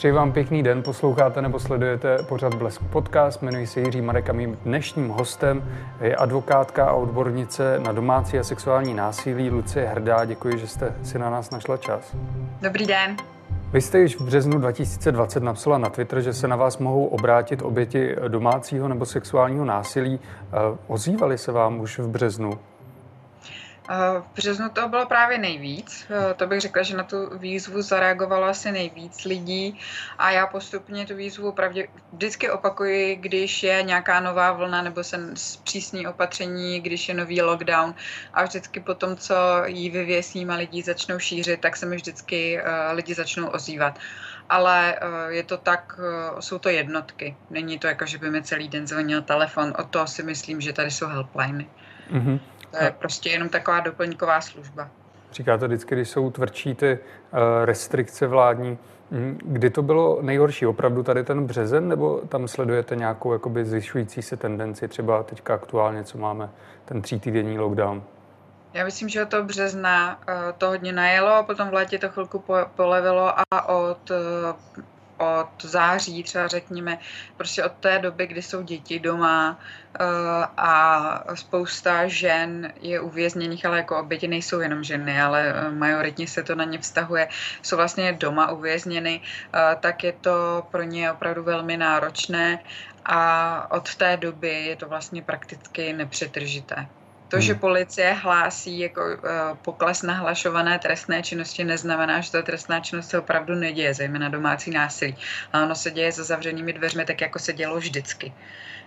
Přeji vám pěkný den, posloucháte nebo sledujete pořad Blesk Podcast. Jmenuji se Jiří Marek a mým dnešním hostem je advokátka a odbornice na domácí a sexuální násilí Lucie Hrdá. Děkuji, že jste si na nás našla čas. Dobrý den. Vy jste již v březnu 2020 napsala na Twitter, že se na vás mohou obrátit oběti domácího nebo sexuálního násilí. Ozývali se vám už v březnu? V březnu to bylo právě nejvíc. Eh, to bych řekla, že na tu výzvu zareagovalo asi nejvíc lidí a já postupně tu výzvu opravdu vždycky opakuji, když je nějaká nová vlna nebo se zpřísní opatření, když je nový lockdown a vždycky po tom, co ji vyvěsím a lidi začnou šířit, tak se mi vždycky eh, lidi začnou ozývat ale eh, je to tak, jsou to jednotky. Není to jako, že by mi celý den zvonil telefon. O to si myslím, že tady jsou helpliny. Mm-hmm. To je prostě jenom taková doplňková služba. Říkáte vždycky, když jsou tvrdší ty eh, restrikce vládní, hm, Kdy to bylo nejhorší? Opravdu tady ten březen, nebo tam sledujete nějakou jakoby zvyšující se tendenci, třeba teďka aktuálně, co máme, ten třítýdenní lockdown? Já myslím, že od toho března eh, to hodně najelo, potom v létě to chvilku polevilo a od eh, od září třeba řekněme, prostě od té doby, kdy jsou děti doma uh, a spousta žen je uvězněných, ale jako oběti nejsou jenom ženy, ale eh, majoritně se to na ně vztahuje, jsou vlastně doma uvězněny, uh, tak je to pro ně opravdu velmi náročné a od té doby je to vlastně prakticky nepřetržité. To, že hmm. policie hlásí jako uh, pokles nahlašované trestné činnosti, neznamená, že ta trestná činnost se opravdu neděje, zejména domácí násilí. A ono se děje za zavřenými dveřmi, tak jako se dělo vždycky.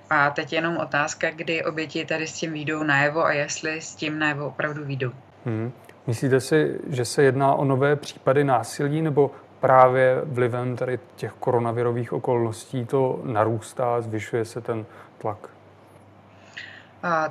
A teď je jenom otázka, kdy oběti tady s tím výjdou najevo a jestli s tím najevo opravdu výjdou. Hmm. Myslíte si, že se jedná o nové případy násilí nebo právě vlivem tady těch koronavirových okolností to narůstá, zvyšuje se ten tlak?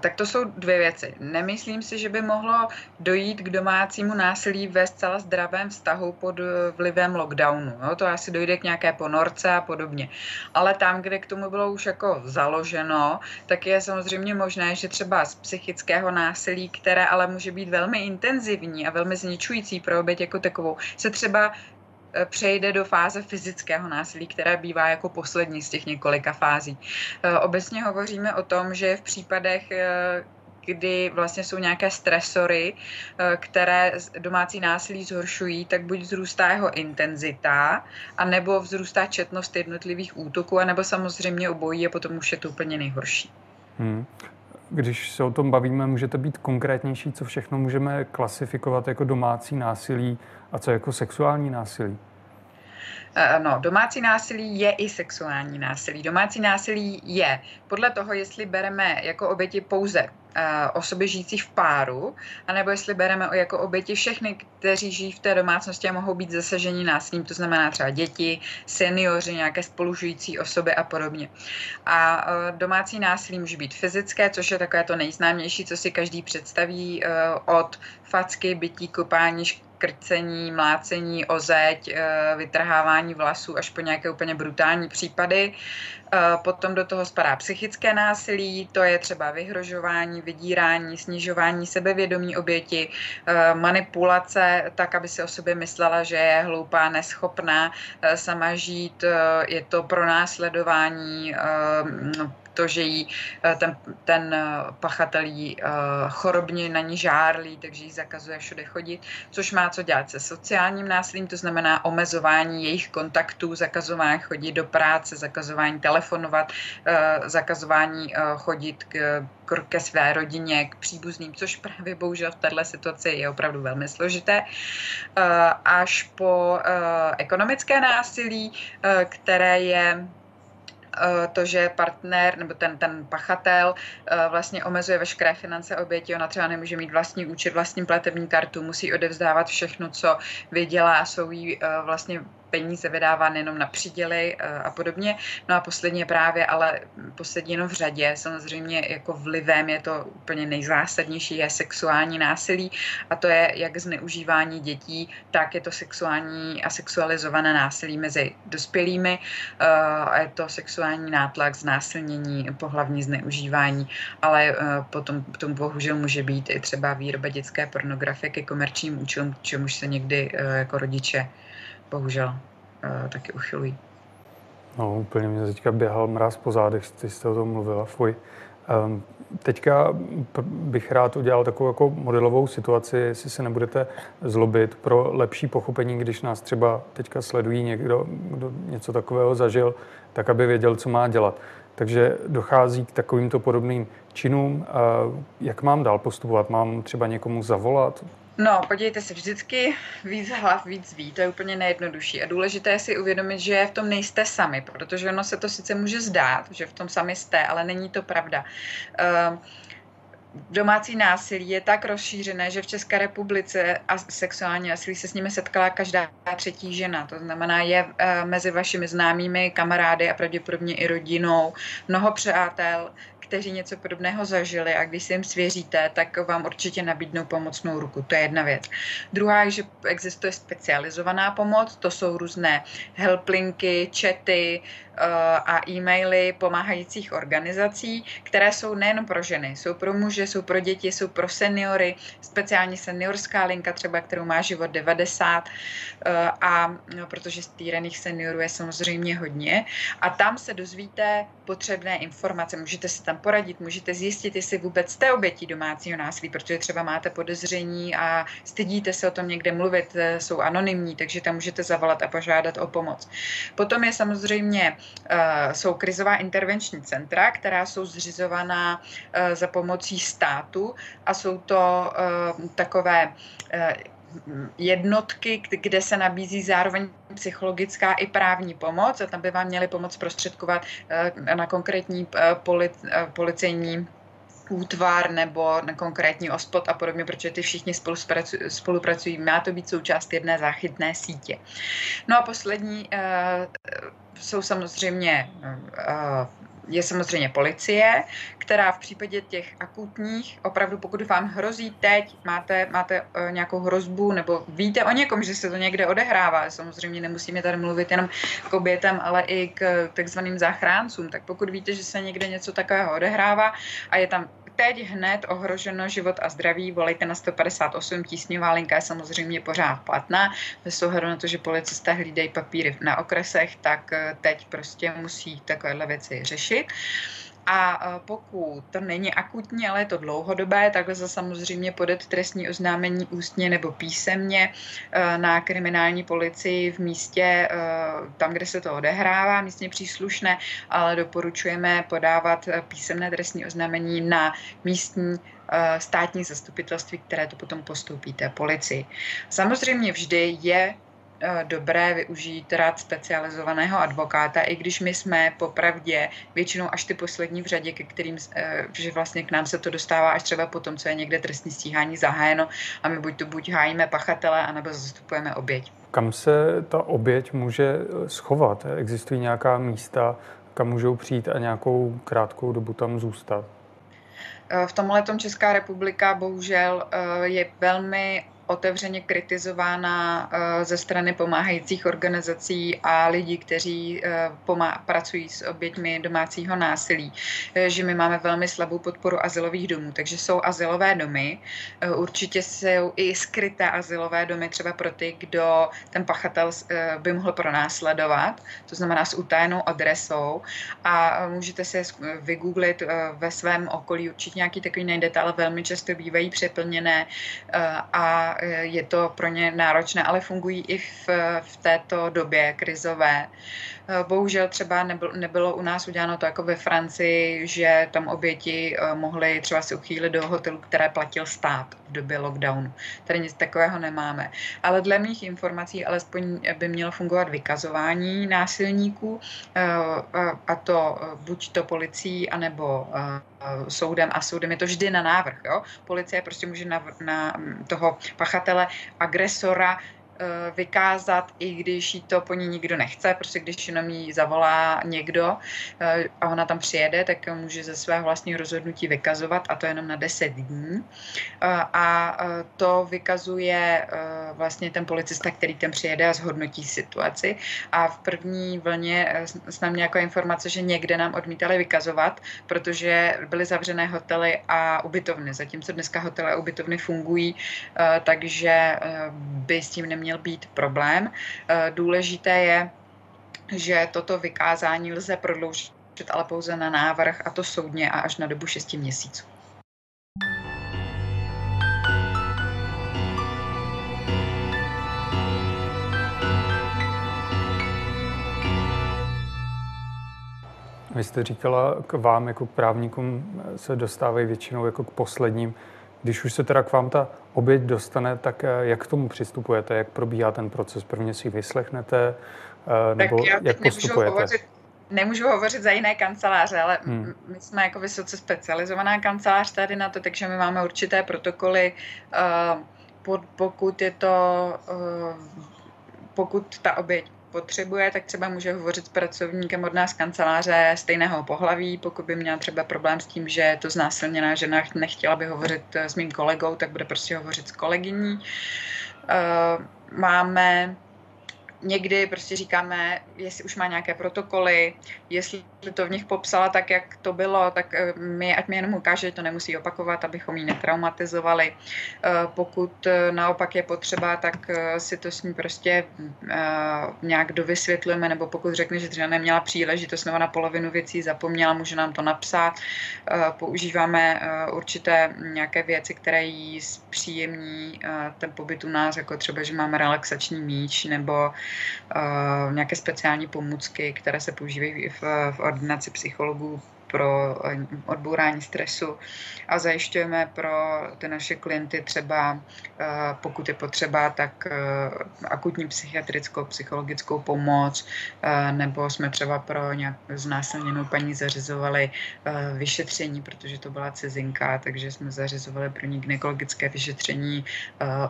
Tak to jsou dvě věci. Nemyslím si, že by mohlo dojít k domácímu násilí ve zcela zdravém vztahu pod eh, vlivem lockdownu. Jo? To asi dojde k nějaké ponorce a podobně. Ale tam, kde k tomu bylo už jako založeno, tak je samozřejmě možné, že třeba z psychického násilí, které ale může být velmi intenzivní a velmi zničující pro oběť jako takovou, se třeba přejde do fáze fyzického násilí, která bývá jako poslední z těch několika fází. Eh, obecně hovoříme o tom, že v případech eh, kdy vlastně jsou nějaké stresory, které domácí násilí zhoršují, tak buď vzrůstá jeho intenzita, anebo vzrůstá četnost jednotlivých útoků, anebo samozřejmě obojí a potom už je to úplně nejhorší. Hmm. Když se o tom bavíme, můžete být konkrétnější, co všechno můžeme klasifikovat jako domácí násilí a co jako sexuální násilí? Eh, no, domácí násilí je i sexuální násilí. Domácí násilí je podle toho, jestli bereme jako oběti pouze Eh, osoby žijící v páru, anebo jestli bereme jako oběti všechny, kteří žijí v té domácnosti a mohou být zasaženi násilím, to znamená třeba děti, seniori, nějaké spolužijící osoby a podobně. A eh, domácí násilí může být fyzické, což je takové to nejznámější, co si každý představí od facky, bytí, kopání, krcení, mlácení o zeď, vytrhávání vlasů až po nějaké úplně brutální případy. Potom do toho spadá psychické násilí, to je třeba vyhrožování, vydírání, snižování sebevědomí oběti, eh, manipulace tak, aby si o sobě myslela, že je hloupá, neschopná eh, sama žít. Eh, je to pronásledování to, že jí eh, ten, ten eh, pachatel jí eh, chorobně na ní žárlí, takže jí zakazuje všude chodit, což má co dělat se sociálním násilím, to znamená omezování jejich kontaktů, zakazování chodit do práce, zakazování telefonovat, zakazování chodit k, ke své rodině, k příbuzným, což právě bohužel v této situaci je opravdu velmi složité, až po ekonomické násilí, které je to, že partner nebo ten, ten pachatel eh, vlastně omezuje veškeré finance oběti, ona třeba nemůže mít vlastní účet, vlastní platební kartu, musí odevzdávat všechno, co vydělá jsou jí eh, vlastně peníze vydává nejenom na příděly eh, a podobně. No a posledně právě, ale poslední jenom v řadě, samozřejmě jako vlivem je to úplně nejzásadnější, je sexuální násilí. A to je jak zneužívání dětí, tak je to sexuální a sexualizované násilí mezi dospělými. Eh, a je to sexuální nátlak, znásilnění, pohlavní zneužívání, ale eh, potom tomu bohužel může být i třeba výroba dětské pornografie ke komerčním účelům, čemuž se někdy jako rodiče bohužel taky uchylují. No, úplně mě teďka běhal mráz po zádech, ty jste o tom mluvila, fuj. Um, teďka bych rád udělal takovou jako modelovou situaci, jestli se nebudete zlobit pro lepší pochopení, když nás třeba teďka sledují někdo, kdo něco takového zažil, tak aby věděl, co má dělat. Takže dochází k takovýmto podobným činům. Jak mám dál postupovat? Mám třeba někomu zavolat? No, podívejte se, vždycky víc hlav, víc ví, to je úplně nejjednodušší. A důležité je si uvědomit, že v tom nejste sami, protože ono se to sice může zdát, že v tom sami jste, ale není to pravda. Uh, domácí násilí je tak rozšířené, že v České republice a sexuální násilí se s nimi setkala každá třetí žena. To znamená, je uh, mezi vašimi známými, kamarády a pravděpodobně i rodinou mnoho přátel, kteří něco podobného zažili a když si jim svěříte, tak vám určitě nabídnou pomocnou ruku. To je jedna věc. Druhá je, že existuje specializovaná pomoc, to jsou různé helplinky, chaty, Eh, a e-maily pomáhajících organizací, které jsou nejen pro ženy, jsou pro muže, jsou pro děti, jsou pro seniory, speciální seniorská linka třeba, kterou má život 90 eh, a no, protože stýraných seniorů je samozřejmě hodně a tam se dozvíte potřebné informace, můžete si tam poradit, můžete zjistit, jestli vůbec jste obětí domácího násilí, protože třeba máte podezření a stydíte se o tom někde mluvit, eh, jsou anonymní, takže tam můžete zavolat a požádat o pomoc. Potom je samozřejmě Eh, jsou krizová intervenční centra, která jsou zřizovaná za pomocí státu a jsou to eh, takové jednotky, kde se nabízí zároveň psychologická i právní pomoc a tam by vám měli pomoc prostředkovat na konkrétní policejní útvar nebo na konkrétní ospod a podobně, protože ty všichni spolupracují, spolupracují. Má to být součást jedné záchytné sítě. No a poslední uh, jsou samozřejmě uh, je samozřejmě policie, která v případě těch akutních, opravdu pokud vám hrozí teď, máte, máte uh, nějakou hrozbu nebo víte o někom, že se to někde odehrává, samozřejmě nemusíme tady mluvit jenom k obětem, ale i k takzvaným záchráncům, tak pokud víte, že se někde něco takového odehrává a je tam teď hned ohroženo život a zdraví, volejte na 158, tísňová linka je samozřejmě pořád platná. Bez ohledu na to, že policisté hlídají papíry na okresech, tak eh, teď prostě musí takovéhle věci řešit. A e, pokud to není akutní, ale je to dlouhodobé, tak lze samozřejmě podat trestní oznámení ústně nebo písemně e, na kriminální policii v místě, e, tam, kde se to odehrává, místně příslušné, ale doporučujeme podávat písemné trestní oznámení na místní státní zastupitelství, které to potom postoupí té policii. Samozřejmě vždy je dobré využít rád specializovaného advokáta, i když my jsme popravdě většinou až ty poslední v řadě, ke kterým, eh, že vlastně k nám se to dostává až třeba po tom, co je někde trestní stíhání zahájeno a my buď to buď hájíme pachatele, anebo zastupujeme oběť. Kam se ta oběť může eh, schovat? Existují nějaká místa, kam můžou přijít a nějakou krátkou dobu tam zůstat? V tomhle Česká republika bohužel je velmi otevřeně kritizována eh, ze strany pomáhajících organizací a lidí, kteří eh, pracují s oběťmi domácího násilí, eh, že my máme velmi slabou podporu asilových domů. Takže jsou asilové domy, určitě jsou i skryté asilové domy, třeba pro ty, kdo ten pachatel by mohl pronásledovat, to znamená s utajenou adresou a můžete si vygooglit ve svém okolí, určitě nějaký takový najdete, ale velmi často bývají přeplněné a je to pro ně náročné, ale fungují i v, v této době krizové. Eh, bohužel třeba nebylo, nebylo u nás uděláno to jako ve Francii, že tam oběti eh, mohly třeba si uchýlit do hotelu, které platil stát v době lockdownu. Tady nic takového nemáme. Ale dle mých informací alespoň by mělo fungovat vykazování násilníků eh, a to buď to policií, anebo soudem a soudem je to vždy na návrh. Jo? Policie prostě může na, na toho pachatele, agresora Eh, vykázat, i když jí to po ní nikdo nechce, prostě když jenom jí zavolá někdo eh, a ona tam přijede, tak může ze svého vlastního rozhodnutí vykazovat a to jenom na 10 dní. Eh, a to vykazuje vlastně ten policista, který tam přijede a zhodnotí situaci. A v první vlně jsme měli jako informace, že někde nám odmítali vykazovat, protože byly zavřené hotely a ubytovny. Zatímco dneska hotely a ubytovny fungují, takže by s tím neměli neměl být problém. Důležité je, že toto vykázání lze prodloužit ale pouze na návrh, a to soudně a až na dobu 6 měsíců. Vy jste říkala, k vám jako právníkům se dostávají většinou jako k posledním. Když už se teda k vám ta oběť dostane, tak eh, jak k tomu přistupujete? Jak probíhá ten proces? Prvně si ji vyslechnete? Eh, nebo tak já jak postupujete? Hovořit, nemůžu hovořit za jiné kanceláře, ale hmm. my jsme jako vysoce specializovaná kancelář tady na to, takže my máme určité protokoly. Eh, pokud je to, pokud ta oběť potřebuje, tak třeba může hovořit s pracovníkem od nás kanceláře stejného pohlaví. Pokud by měla třeba problém s tím, že to znásilněná žena nechtěla by hovořit eh, s mým kolegou, tak bude prostě hovořit s kolegyní. Eh, máme někdy prostě říkáme, jestli už má nějaké protokoly, jestli to v nich popsala tak, jak to bylo, tak eh, my, ať mi jenom ukáže, že to nemusí opakovat, abychom ji netraumatizovali. Eh, pokud eh, naopak je potřeba, tak si to s ní prostě nějak dovysvětlujeme, nebo pokud řekne, že třeba neměla příležitost nebo na polovinu věcí zapomněla, může nám to napsat. Používáme určité nějaké věci, které jí zpříjemní ten pobyt u nás, jako třeba, že máme relaxační míč nebo nějaké speciální pomůcky, které se používají v, v ordinaci psychologů pro eh, odbourání stresu a zajišťujeme pro ty naše klienty třeba, eh, pokud je potřeba, tak eh, akutní psychiatrickou, psychologickou pomoc, nebo jsme třeba pro nějak znásilněnou paní zařizovali vyšetření, protože to byla cizinka, takže jsme zařizovali pro ní gynekologické vyšetření,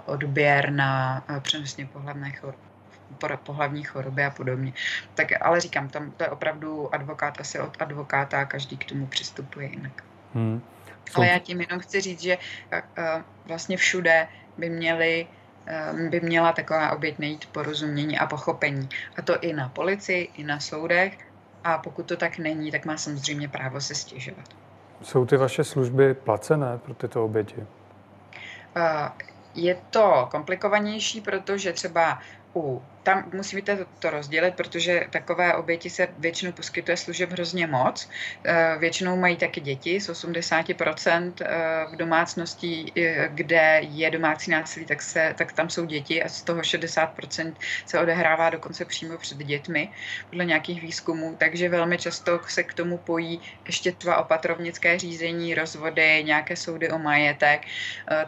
odběr na přenosně pohlavné choroby pohlavní choroby a podobně. Tak ale říkám, tam to je opravdu advokát asi od advokáta a každý k tomu přistupuje jinak. Hmm. Ale já tím jenom chci říct, že uh, vlastně všude by měli uh, by měla taková oběť nejít porozumění a pochopení. A to i na policii, i na soudech. A pokud to tak není, tak má samozřejmě právo se stěžovat. Jsou ty vaše služby placené pro tyto oběti? Uh, je to komplikovanější, protože třeba u tam musíte to, rozdělit, protože takové oběti se většinou poskytuje služeb hrozně moc. Eh, většinou mají taky děti z 80% eh, v domácnosti, eh, kde je domácí násilí, tak, se, tak tam jsou děti a z toho 60% se odehrává dokonce přímo před dětmi, podle nějakých výzkumů, takže velmi často se k tomu pojí ještě dva opatrovnické řízení, rozvody, nějaké soudy o majetek,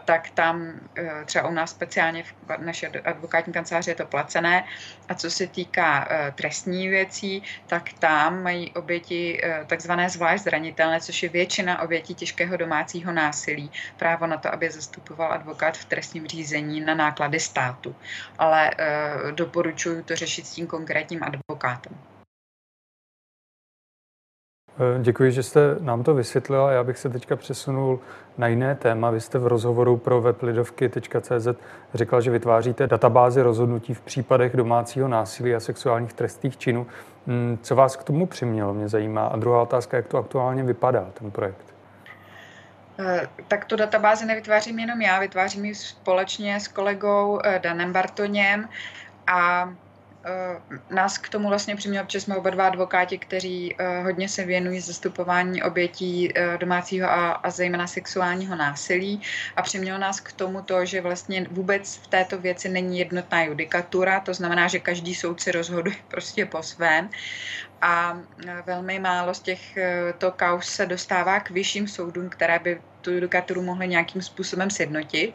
tak tam třeba u nás speciálně v naší advokátní kanceláři je to placené, a co se týká uh, trestní věcí, tak tam mají oběti uh, takzvané zvlášť zranitelné, což je většina obětí těžkého domácího násilí. Právo na to, aby zastupoval advokát v trestním řízení na náklady státu. Ale uh, doporučuji to řešit s tím konkrétním advokátem. Eh, děkuji, že jste nám to vysvětlila. Já bych se teďka přesunul na jiné téma. Vy jste v rozhovoru pro web lidovky.cz řekla, že vytváříte databázy rozhodnutí v případech domácího násilí a sexuálních trestných činů. Hmm, co vás k tomu přimělo, mě zajímá. A druhá otázka, jak to aktuálně vypadá, ten projekt? Eh, tak tu databázi nevytvářím jenom já, vytvářím ji společně s kolegou eh, Danem Bartoněm a nás k tomu vlastně přiměl, protože jsme oba dva advokáti, kteří eh, hodně se věnují zastupování obětí eh, domácího a, a zejména sexuálního násilí. A přimělo nás k tomu to, že vlastně vůbec v této věci není jednotná judikatura, to znamená, že každý soudce rozhoduje prostě po svém a velmi málo z těchto kaus se dostává k vyšším soudům, které by tu judikaturu mohli nějakým způsobem sjednotit.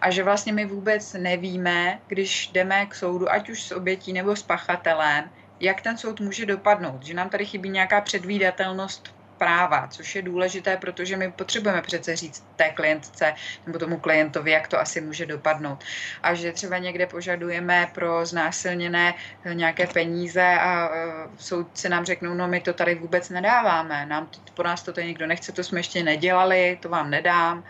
A že vlastně my vůbec nevíme, když jdeme k soudu, ať už s obětí nebo s pachatelem, jak ten soud může dopadnout, že nám tady chybí nějaká předvídatelnost práva, což je důležité, protože my potřebujeme přece říct té klientce nebo tomu klientovi, jak to asi může dopadnout. A že třeba někde požadujeme pro znásilněné nějaké peníze a e, soudci nám řeknou, no my to tady vůbec nedáváme, nám to, po nás to tady nikdo nechce, to jsme ještě nedělali, to vám nedám.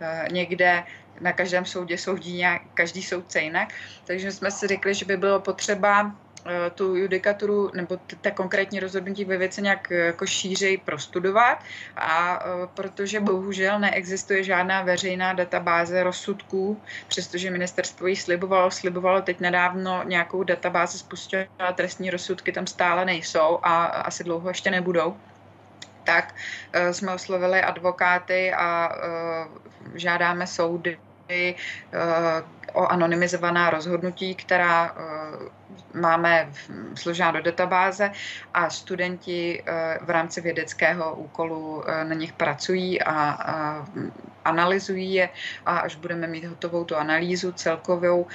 E, někde na každém soudě soudí nějak, každý soudce jinak. Takže jsme si řekli, že by bylo potřeba Eh, tu judikaturu nebo ta konkrétní rozhodnutí ve věci nějak eh, jako šířej prostudovat. A eh, protože bohužel neexistuje žádná veřejná databáze rozsudků, přestože ministerstvo ji slibovalo, slibovalo teď nedávno nějakou databázi spustila trestní rozsudky, tam stále nejsou a asi dlouho ještě nebudou tak jsme oslovili advokáty a žádáme soudy o anonymizovaná rozhodnutí, která máme složená do databáze a studenti eh, v rámci vědeckého úkolu eh, na nich pracují a, analyzují je a až budeme mít hotovou tu analýzu celkovou,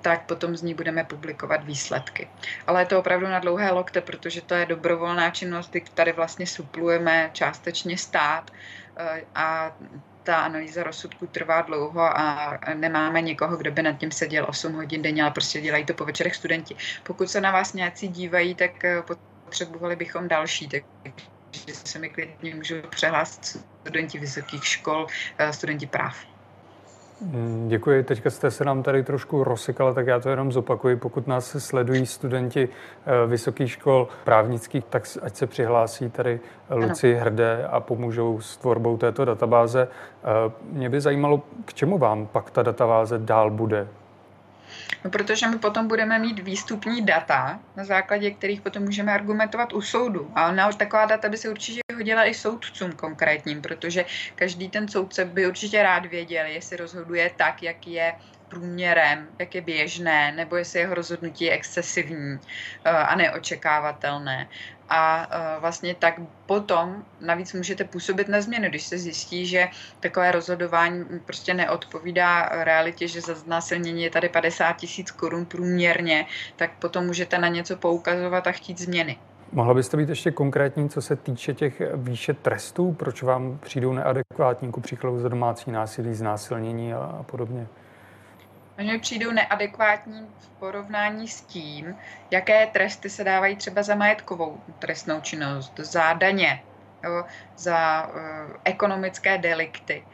tak potom z ní budeme publikovat výsledky. Ale je to opravdu na dlouhé lokte, protože to je dobrovolná činnost, kdy tady vlastně suplujeme částečně stát eh, a ta analýza rozsudku trvá dlouho a nemáme někoho, kdo by nad tím seděl 8 hodin denně, ale prostě dělají to po večerech studenti. Pokud se na vás nějací dívají, tak eh, potřebovali bychom další, takže se mi klidně můžou přehlásit studenti vysokých škol, eh, studenti práv. Mm, děkuji. Teďka jste se nám tady trošku rozsykala, tak já to jenom zopakuji. Pokud nás sledují studenti eh, vysokých škol právnických, tak ať se přihlásí tady Luci ano. Hrdé a pomůžou s tvorbou této databáze. Eh, mě by zajímalo, k čemu vám pak ta databáze dál bude? No, protože my potom budeme mít výstupní data, na základě kterých potom můžeme argumentovat u soudu. A na taková data by se určitě hodila i soudcům konkrétním, protože každý ten soudce by určitě rád věděl, jestli rozhoduje tak, jak je průměrem, jak je běžné, nebo jestli jeho rozhodnutí je excesivní eh, a neočekávatelné a uh, vlastně tak potom navíc můžete působit na změnu, když se zjistí, že takové rozhodování prostě neodpovídá realitě, že za znásilnění je tady 50 tisíc korun průměrně, tak potom můžete na něco poukazovat a chtít změny. Mohla byste být ještě konkrétní, co se týče těch výše trestů? Proč vám přijdou neadekvátní ku příkladu za domácí násilí, znásilnění a podobně? Oni přijdou neadekvátní v porovnání s tím, jaké tresty se dávají třeba za majetkovou trestnou činnost, za daně, za uh, ekonomické delikty.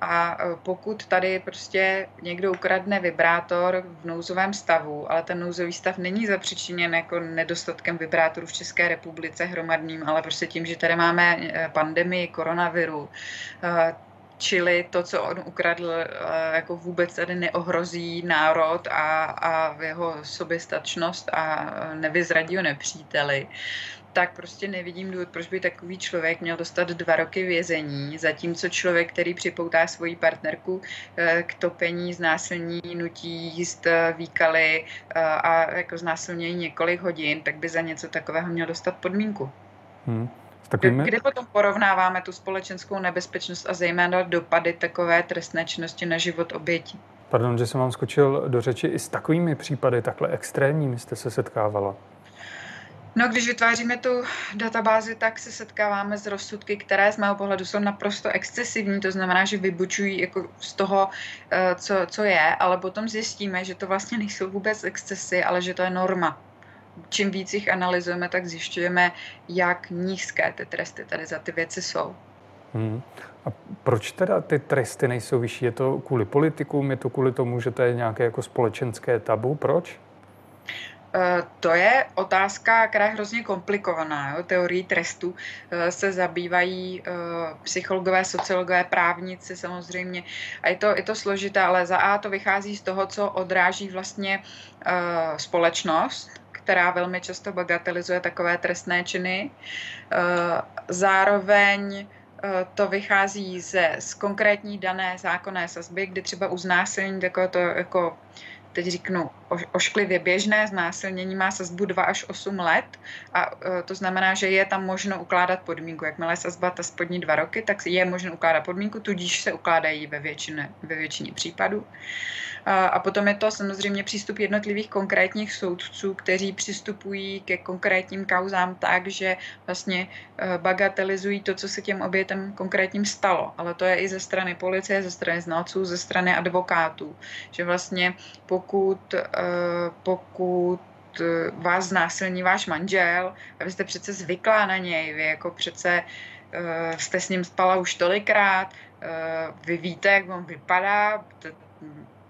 A uh, pokud tady prostě někdo ukradne vibrátor v nouzovém stavu, ale ten nouzový stav není zapřičiněn jako nedostatkem vibrátorů v České republice hromadným, ale prostě tím, že tady máme uh, pandemii koronaviru, čili to, co on ukradl, eh, jako vůbec tady neohrozí národ a, a jeho soběstačnost a nevyzradí ho nepříteli, tak prostě nevidím důvod, proč by takový člověk měl dostat dva roky vězení, zatímco člověk, který připoutá svoji partnerku eh, k topení, znásilní, nutí jíst eh, výkaly a jako znásilnějí několik hodin, tak by za něco takového měl dostat podmínku. Hmm. Takovými... Kde potom porovnáváme tu společenskou nebezpečnost a zejména dopady takové trestné činnosti na život obětí? Pardon, že jsem vám skočil do řeči. I s takovými případy, takhle extrémními, jste se setkávala? No, když vytváříme tu databázi, tak se setkáváme s rozsudky, které z mého pohledu jsou naprosto excesivní, to znamená, že vybučují jako z toho, eh, co, co je, ale potom zjistíme, že to vlastně nejsou vůbec excesy, ale že to je norma čím víc jich analyzujeme, tak zjišťujeme, jak nízké ty tresty tady za ty věci jsou. Hmm. A proč teda ty tresty nejsou vyšší? Je to kvůli politikům? Je to kvůli tomu, že to je nějaké jako společenské tabu? Proč? Eh, to je otázka, která je hrozně komplikovaná. Jo? Teorii trestu eh, se zabývají eh, psychologové, sociologové, právníci samozřejmě. A je to, je to složité, ale za A to vychází z toho, co odráží vlastně společnost, která velmi často bagatelizuje takové trestné činy. Eh, zároveň eh, to vychází ze, z konkrétní dané zákonné sazby, kdy třeba uznásilnění takové to jako teď říknu, ošklivě běžné znásilnění má sazbu 2 až 8 let a e, to znamená, že je tam možno ukládat podmínku. Jakmile sazba ta spodní dva roky, tak je možno ukládat podmínku, tudíž se ukládají ve většině, ve většině případů. A potom je to samozřejmě přístup jednotlivých konkrétních soudců, kteří přistupují ke konkrétním kauzám tak, že vlastně e, bagatelizují to, co se těm obětem konkrétním stalo. Ale to je i ze strany policie, ze strany znalců, ze strany advokátů. Že vlastně pokud, e, pokud vás znásilní váš manžel a vy jste přece zvyklá na něj, vy jako přece e, jste s ním spala už tolikrát, vy víte, jak on vypadá,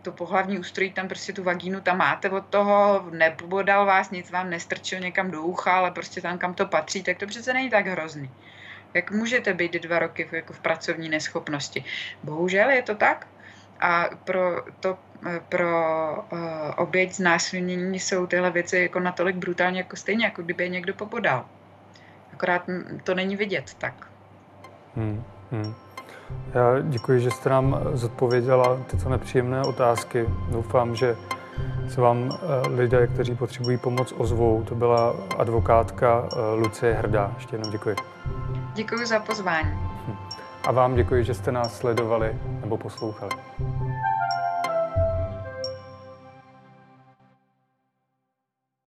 to pohlavní ústrojí tam prostě tu vagínu tam máte od toho, nepobodal vás, nic vám nestrčil někam do ucha, ale prostě tam, kam to patří, tak to přece není tak hrozný. Jak můžete být dva roky v, jako v pracovní neschopnosti? Bohužel je to tak. A pro, to, pro uh, oběť znásilnění jsou tyhle věci jako natolik brutálně jako stejně, jako kdyby je někdo pobodal. Akorát to není vidět tak. Hmm, hmm. Já děkuji, že jste nám zodpověděla tyto nepříjemné otázky. Doufám, že se vám eh, lidé, kteří potřebují pomoc, ozvou. To byla advokátka eh, Lucie Hrdá. Ještě jednou děkuji. Děkuji za pozvání. A vám děkuji, že jste nás sledovali nebo poslouchali.